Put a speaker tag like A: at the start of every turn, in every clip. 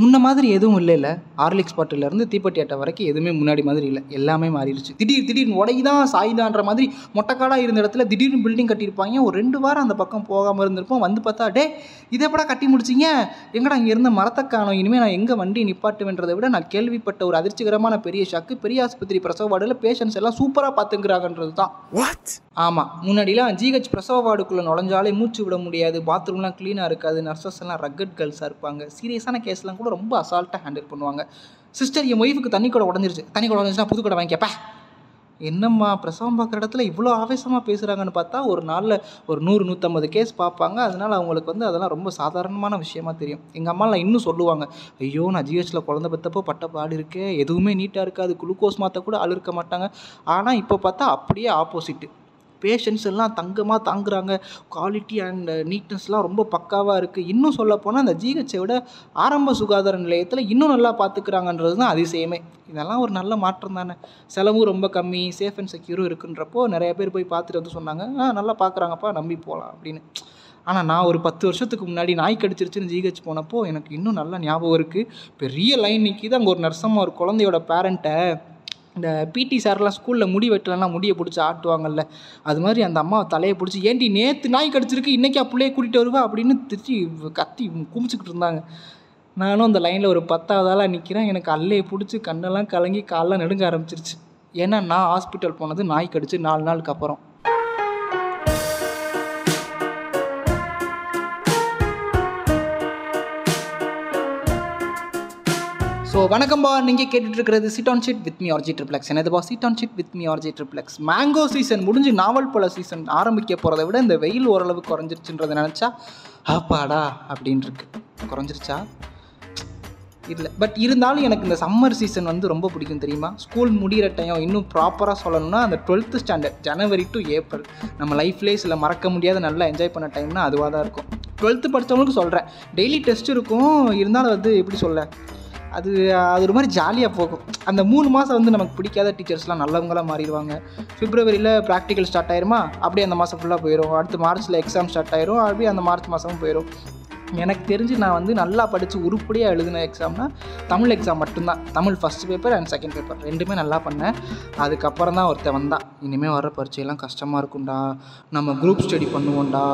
A: முன்ன மாதிரி எதுவும் இல்லை இல்லை ஹார்லிக்ஸ் பாட்டிலேருந்து தீப்பெட்டி அட்டை வரைக்கும் எதுவுமே முன்னாடி மாதிரி இல்லை. எல்லாமே மாறிடுச்சு. திடீர் திடீர்னு உடைதான் சாய்தான்ற மாதிரி மொட்டைக்காடாக இருந்த இடத்துல திடீர்னு பில்டிங் கட்டியிருப்பாங்க. ஒரு ரெண்டு வாரம் அந்த பக்கம் போகாமல் இருந்திருப்போம். வந்து பார்த்தா டே இதை எப்படா கட்டி முடிச்சிங்க? எங்கடா இங்கே இருந்த மரத்தை காணோம் இனிமேல் நான் எங்கே வண்டி நிப்பாட்டுவேன்றதை விட நான் கேள்விப்பட்ட ஒரு அதிர்ச்சிகரமான பெரிய ஷாக்கு பெரிய ஆஸ்பத்திரி பிரசவ வார்டில் பேஷண்ட்ஸ் எல்லாம் சூப்பராக பார்த்துக்கிறாங்கன்றது தான்? ஆமாம் முன்னாடிலாம் ஜிஹெச் பிரசவ வார்டுக்குள்ளே நுழைஞ்சாலே மூச்சு விட முடியாது. பாத்ரூம்லாம் க்ளீனாக இருக்காது. நர்சஸ் எல்லாம் ரக்கட் கேர்ள்ஸாக இருப்பாங்க. சீரியஸான கேஸ்லாம் கூட ரொம்ப அசால்ட்டாக ஹேண்டில் பண்ணுவாங்க. சிஸ்டர் என் ஒய்ஃபுக்கு தண்ணி கூட உடஞ்சிருச்சு. தண்ணி கூட உடஞ்சிச்சுன்னா புது கடை வாங்கிக்கப்பா. என்னம்மா பிரசவம் பார்க்குற இடத்துல இவ்வளோ ஆவேசமாக பேசுகிறாங்கன்னு பார்த்தா ஒரு நாளில் ஒரு நூறு நூற்றம்பது கேஸ் பார்ப்பாங்க. அதனால் அவங்களுக்கு வந்து அதெல்லாம் ரொம்ப சாதாரணமான விஷயமா தெரியும். எங்கள் அம்மாலாம் இன்னும் சொல்லுவாங்க ஐயோ நான் ஜிஹெச்சில் குழந்த பெற்றப்போ பட்ட பாடு இருக்கே. எதுவுமே நீட்டாக இருக்காது. குளுக்கோஸ் மாற்ற கூட ஆள் இருக்க மாட்டாங்க. ஆனால் இப்போ பார்த்தா அப்படியே ஆப்போசிட்டு பேஷன்ஸ் எல்லாம் தங்கமாக தாங்குறாங்க. குவாலிட்டி அண்ட் நீட்னஸ்லாம் ரொம்ப பக்காவாக இருக்குது இன்னும் சொல்லப்போனால் அந்த ஜிஹெச்சை விட ஆரம்ப சுகாதார நிலையத்தில் இன்னும் நல்லா பார்த்துக்கிறாங்கன்றது தான் அதிசயமே. இதெல்லாம் ஒரு நல்ல மாற்றம் தானே. செலவும் ரொம்ப கம்மி சேஃப் அண்ட் செக்யூரும் இருக்குன்றப்போ நிறைய பேர் போய் பார்த்துட்டு வந்து சொன்னாங்க. ஆ நல்லா பார்க்குறாங்கப்பா நம்பி போகலாம் அப்படின்னு. ஆனால் நான் ஒரு பத்து வருஷத்துக்கு முன்னாடி நாய் கடிச்சிருச்சுன்னு ஜிஹெச் போனப்போ எனக்கு இன்னும் நல்லா ஞாபகம் இருக்குது பெரிய லைன் நிற்கிது அங்கே ஒரு நர்சம்மா ஒரு குழந்தையோட பேரண்ட்டை இந்த பிடி சார்லாம் ஸ்கூலில் முடி வெட்டலாம் முடியை பிடிச்சி ஆட்டுவாங்கல்ல. அது மாதிரி அந்த அம்மா தலையை பிடிச்சி ஏன்டி நேற்று நாய் கடிச்சிருக்கு இன்றைக்கி அப்படியே கூட்டிகிட்டு வருவா? அப்படின்னு திருச்சி கத்தி குமிச்சிக்கிட்டு இருந்தாங்க. நானும் அந்த லைனில் ஒரு பத்தாவது ஆளாக நிற்கிறேன் எனக்கு அல்லையை பிடிச்சி கண்ணெல்லாம் கலங்கி காலெலாம் நெடுங்க ஆரம்பிச்சிருச்சு. ஏன்னா நான் ஹாஸ்பிட்டல் போனது நாய் கடிச்சு நாலு நாளுக்கு அப்புறம். ஸோ வணக்கம் பா. நீங்கள் கேட்டுட்டு இருக்கிறது sit on shit with me RG triplex எனதுபா sit on shit with me RG triplex mango season முடிஞ்சு நாவல் பழ சீசன் ஆரம்பிக்க போகிறத விட இந்த வெயில் ஓரளவு குறைஞ்சிருச்சுன்றதை நினச்சா அப்பாடா அப்படின்னு இருக்கு குறைஞ்சிருச்சா? இல்லை. பட் இருந்தாலும் எனக்கு இந்த சம்மர் சீசன் வந்து ரொம்ப பிடிக்கும் தெரியுமா? ஸ்கூல் முடிகிற டைம் இன்னும் ப்ராப்பராக சொல்லணும்னா அந்த twelfth standard January to April நம்ம லைஃப்லேயே சில மறக்க முடியாத நல்லா என்ஜாய் பண்ண டைம்னா அதுவாக தான் இருக்கும். டுவெல்த்து படித்தவங்களுக்கு சொல்கிறேன் டெய்லி டெஸ்ட் இருக்கும். இருந்தாலும் வந்து எப்படி சொல்ல? அது அது ஒரு மாதிரி ஜாலியாக போகும். அந்த மூணு மாதம் வந்து நமக்கு பிடிக்காத டீச்சர்ஸ்லாம் நல்லவங்களாக மாறிடுவாங்க. பிப்ரவரியில் ப்ராக்டிக்கல் ஸ்டார்ட் ஆயிருமா? அப்படியே அந்த மாதம் ஃபுல்லாக போயிடும் அடுத்து மார்ச்சில் எக்ஸாம் ஸ்டார்ட் ஆயிரும். அப்படியே அந்த மார்ச் மாதமும் போயிடும் எனக்கு தெரிஞ்சு நான் வந்து நல்லா படித்து உருப்படியாக எழுதின எக்ஸாம்னா தமிழ் எக்ஸாம் மட்டும்தான். Tamil first paper and second paper ரெண்டுமே நல்லா பண்ணேன். அதுக்கப்புறம் தான் ஒருத்தன் வந்தான். இனிமேல் வர பரீட்சையெல்லாம் கஷ்டமாக இருக்கும்டா. நம்ம குரூப் ஸ்டடி பண்ணுவோம்டா.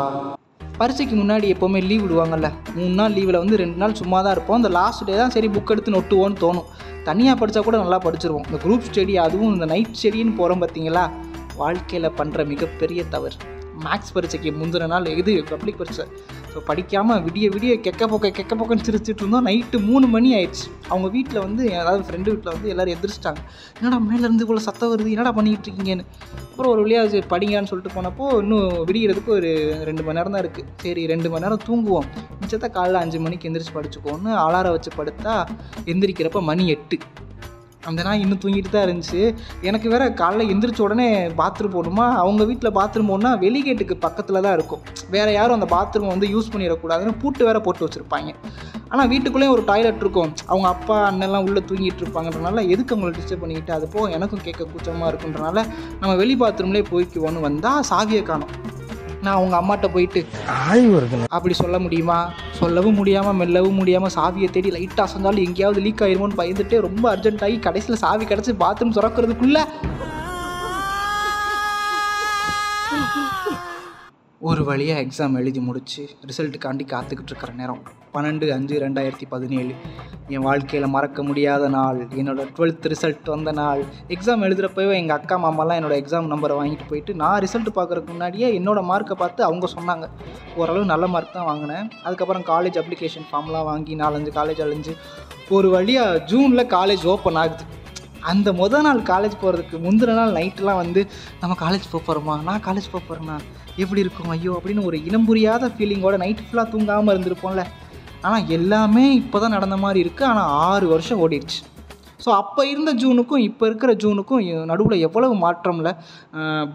A: பரீட்சைக்கு முன்னாடி எப்போவுமே லீவ் விடுவாங்கல்ல. மூணு நாள் லீவில் வந்து ரெண்டு நாள் சும்மா தான் இருப்போம். அந்த லாஸ்ட் டே தான் சரி புக் எடுத்து நொட்டுவோன்னு தோணும். தனியாக படித்தா கூட நல்லா படிச்சிருவோம். இந்த குரூப் ஸ்டடி அதுவும் இந்த நைட் ஸ்டடின்னு போகிறோம் பார்த்தீங்களா வாழ்க்கையில் பண்ணுற மிகப்பெரிய தவறு. மேக்ஸ் பரீட்சைக்கு முந்தின நாள் இது பப்ளிக் பரீட்சை. ஸோ படிக்காமல் விடிய விடிய கெக்க போக்க கெக்க போக்கன்னு சிரிச்சிட்டு இருந்தோம். நைட்டு மூணு மணி ஆயிடுச்சு. அவங்க வீட்டில் வந்து அதாவது ஃப்ரெண்டு வீட்டில் வந்து எல்லோரும் எந்திரிச்சிட்டாங்க. என்னடா மேலேருந்து இவ்வளோ சத்தம் வருது? என்னடா பண்ணிகிட்டு இருக்கீங்கன்னு அப்புறம் ஒரு வழியாக சரி படிங்கன்னு சொல்லிட்டு போனப்போ இன்னும் விடிகிறதுக்கு ஒரு ரெண்டு மணி நேரம் தான் இருக்குது சரி ரெண்டு மணி நேரம் தூங்குவோம். மிச்சத்தை காலைல அஞ்சு மணிக்கு எந்திரிச்சு படிச்சுக்கோன்னு அலாரம் வச்சு படுத்தா எந்திரிக்கிறப்ப மணி எட்டு. அந்த நாய் இன்னும் தூங்கிட்டு தான் இருந்துச்சு. எனக்கு வேற காலைல எந்திரிச்ச உடனே பாத்ரூம் போகணுமா? அவங்க வீட்டில் பாத்ரூம் போகணுன்னா வெளிகேட்டுக்கு பக்கத்தில் தான் இருக்கும். வேறு யாரும் அந்த பாத்ரூமை வந்து யூஸ் பண்ணிடக்கூடாதுன்னு பூட்டு வேற போட்டு வச்சுருப்பாங்க. ஆனால் வீட்டுக்குள்ளேயும் ஒரு டாய்லெட் இருக்கும். அவங்க அப்பா அண்ணெல்லாம் உள்ளே தூங்கிட்டு இருப்பாங்கன்றனால எதுக்கு அவங்களை டிஸ்டர்ப் பண்ணிக்கிட்டு அது போக எனக்கும் கேட்க கூச்சமாக இருக்குன்றனால நம்ம வெளி பாத்ரூம்லேயே போய்க்குவோன்னு வந்தால் சாவியை காணும். நான் அவங்க அம்மாட்ட போயிட்டு
B: ஆய்வு இருக்குங்க
A: அப்படி சொல்ல முடியுமா? சொல்லவும் முடியாமல் மெல்லவும் முடியாமல் சாவியை தேடி லைட்டாக அசந்தாலும் எங்கேயாவது லீக் ஆயிருமோன்னு பயந்துட்டு ரொம்ப அர்ஜென்ட் ஆகி கடைசியில் சாவி கிடச்சி பாத்ரூம் திறக்கிறதுக்குள்ள ஒரு வழியாக எக்ஸாம் எழுதி முடிச்சு ரிசல்ட்டுக்காண்டி காத்துக்கிட்டு இருக்கிற நேரம். பன்னெண்டு அஞ்சு ரெண்டாயிரத்தி பதினேழு. என் வாழ்க்கையில் மறக்க முடியாத நாள் என்னோடய டுவெல்த் ரிசல்ட் வந்த நாள். எக்ஸாம் எழுதுகிறப்பவே எங்கள் அக்கா மாமாலாம் என்னோடய எக்ஸாம் நம்பரை வாங்கிட்டு போயிட்டு நான் ரிசல்ட் பார்க்குறதுக்கு முன்னாடியே என்னோடய மார்க்கை பார்த்து அவங்க சொன்னாங்க. ஓரளவு நல்ல மார்க் தான் வாங்கினேன். அதுக்கப்புறம் காலேஜ் அப்ளிகேஷன் ஃபார்ம்லாம் வாங்கி நாலஞ்சு காலேஜ் அலைஞ்சு ஒரு வழியாக ஜூனில் காலேஜ் ஓப்பன் ஆகுது. அந்த முத நாள் காலேஜ் போகிறதுக்கு முந்தின நாள் நைட்டெலாம் வந்து நம்ம காலேஜ் போக போகிறோமா நான் காலேஜ் போக போகிறேன்னா எப்படி இருக்கும்? ஐயோ அப்படின்னு ஒரு இனம் புரியாத ஃபீலிங்கோட நைட் ஃபுல்லாக தூங்காமல் இருந்திருப்போம்ல. ஆனால் எல்லாமே இப்போ தான் நடந்த மாதிரி இருக்குது ஆனால் ஆறு வருஷம் ஓடிடுச்சு. ஸோ அப்போ இருந்த ஜூனுக்கும் இப்போ இருக்கிற ஜூனுக்கும் நடுவில் எவ்வளவு மாற்றம்ல?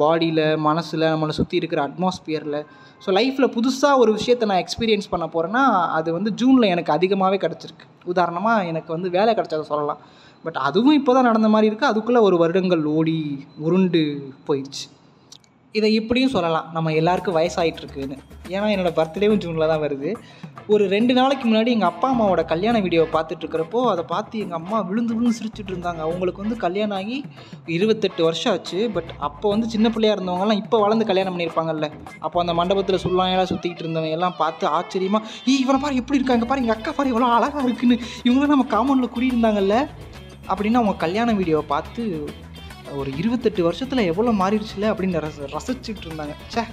A: பாடியில் மனசில் நம்மளை சுற்றி இருக்கிற அட்மாஸ்பியரில் ஸோ லைஃப்பில் புதுசாக ஒரு விஷயத்தை நான் எக்ஸ்பீரியன்ஸ் பண்ண போகிறேன்னா அது வந்து ஜூனில் எனக்கு அதிகமாகவே கிடச்சிருக்கு. உதாரணமாக எனக்கு வந்து வேலை கிடச்சதை சொல்லலாம். பட் அதுவும் இப்போ தான் நடந்த மாதிரி இருக்குது அதுக்குள்ளே ஒரு வருடங்கள் ஓடி உருண்டு போயிடுச்சு இதை இப்படியும் சொல்லலாம். நம்ம எல்லாருக்கும் வயசாகிட்ருக்குன்னு ஏன்னா என்னோடய பர்த்டேவும் ஜூனில் தான் வருது. ஒரு ரெண்டு நாளைக்கு முன்னாடி எங்கள் அப்பா அம்மாவோட கல்யாண வீடியோவை பார்த்துட்ருக்கிறப்போ அதை பார்த்து எங்கள் அம்மா விழுந்து விழுந்து சிரிச்சுட்டு இருந்தாங்க. அவங்களுக்கு வந்து கல்யாணம் ஆகி இருபத்தெட்டு வருஷம் ஆச்சு. பட் அப்போ வந்து சின்ன பிள்ளையா இருந்தவங்கலாம் இப்போ வளர்ந்து கல்யாணம் பண்ணியிருப்பாங்கல்ல. அப்போ அந்த மண்டபத்தில் சுள்ளாயெல்லாம் சுற்றிக்கிட்டு இருந்தவங்க எல்லாம் பார்த்து ஆச்சரியமாக ஈ இவனை பாரு எப்படி இருக்காங்க பாரு எங்கள் அக்கா பாரு எவ்வளோ அழகாக இருக்குன்னு. இவங்களாம் நம்ம காமௌண்டில் குடியிருந்தாங்கல்ல அப்படின்னு அவங்க கல்யாண வீடியோவை பார்த்து ஒரு இருபத்தெட்டு வருஷத்தில் எவ்வளோ மாறிடுச்சுல அப்படின்னு ரச ரசிச்சுட்டு இருந்தாங்க. ச்சே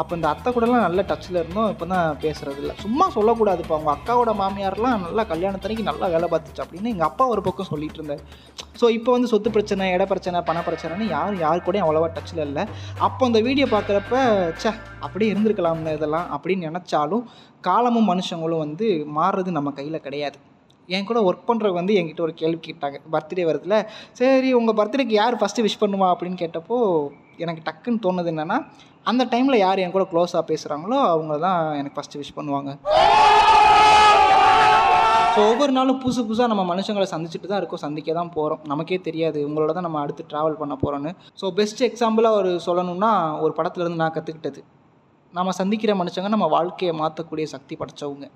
A: அப்போ இந்த அத்தை கூடலாம் நல்ல டச்சில் இருந்தோம் இப்போ தான் பேசுகிறது இல்லை. சும்மா சொல்லக்கூடாது இப்போ அவங்க அக்காவோட மாமியார்லாம் நல்லா கல்யாணத்தனைக்கு நல்லா வேலை பார்த்துச்சு அப்படின்னு எங்கள் அப்பா ஒரு பக்கம் சொல்லிட்டு இருந்தார். ஸோ இப்போ வந்து சொத்து பிரச்சனை இட பிரச்சனை பண பிரச்சனைன்னு யாரும் யாரு கூடயும் அவ்வளோவா டச்சில் இல்லை. அப்போ அந்த வீடியோ பார்க்குறப்ப ச்சே அப்படியே இருந்திருக்கலாம்னு இதெல்லாம் அப்படின்னு நினச்சாலும் காலமும் மனுஷங்களும் வந்து மாறுறது நம்ம கையில் கிடையாது. என் கூட ஒர்க் பண்ணுறவங்க வந்து என்கிட்ட ஒரு கேள்வி கேட்டாங்க. பர்த்டே வருதுல சரி உங்கள் பர்த்டேக்கு யார் ஃபஸ்ட்டு விஷ் பண்ணுவா? அப்படின்னு கேட்டப்போ எனக்கு டக்குன்னு தோணுது என்னென்னா அந்த டைமில் யார் என் கூட க்ளோஸாக பேசுகிறாங்களோ அவங்க தான் எனக்கு ஃபஸ்ட்டு விஷ் பண்ணுவாங்க. ஸோ ஒவ்வொரு நாளும் புதுசு புதுசாக நம்ம மனுஷங்களை சந்திச்சுட்டு தான் இருக்கோம். சந்திக்க தான் போகிறோம் நமக்கே தெரியாது. உங்களோட தான் நம்ம அடுத்து ட்ராவல் பண்ண போகிறோன்னு ஸோ பெஸ்ட் எக்ஸாம்பிளாக ஒரு சொல்லணும்னா ஒரு படத்துலேருந்து நான் கற்றுக்கிட்டது நம்ம சந்திக்கிற மனுஷங்க நம்ம வாழ்க்கையை மாற்றக்கூடிய சக்தி படைச்சவங்க.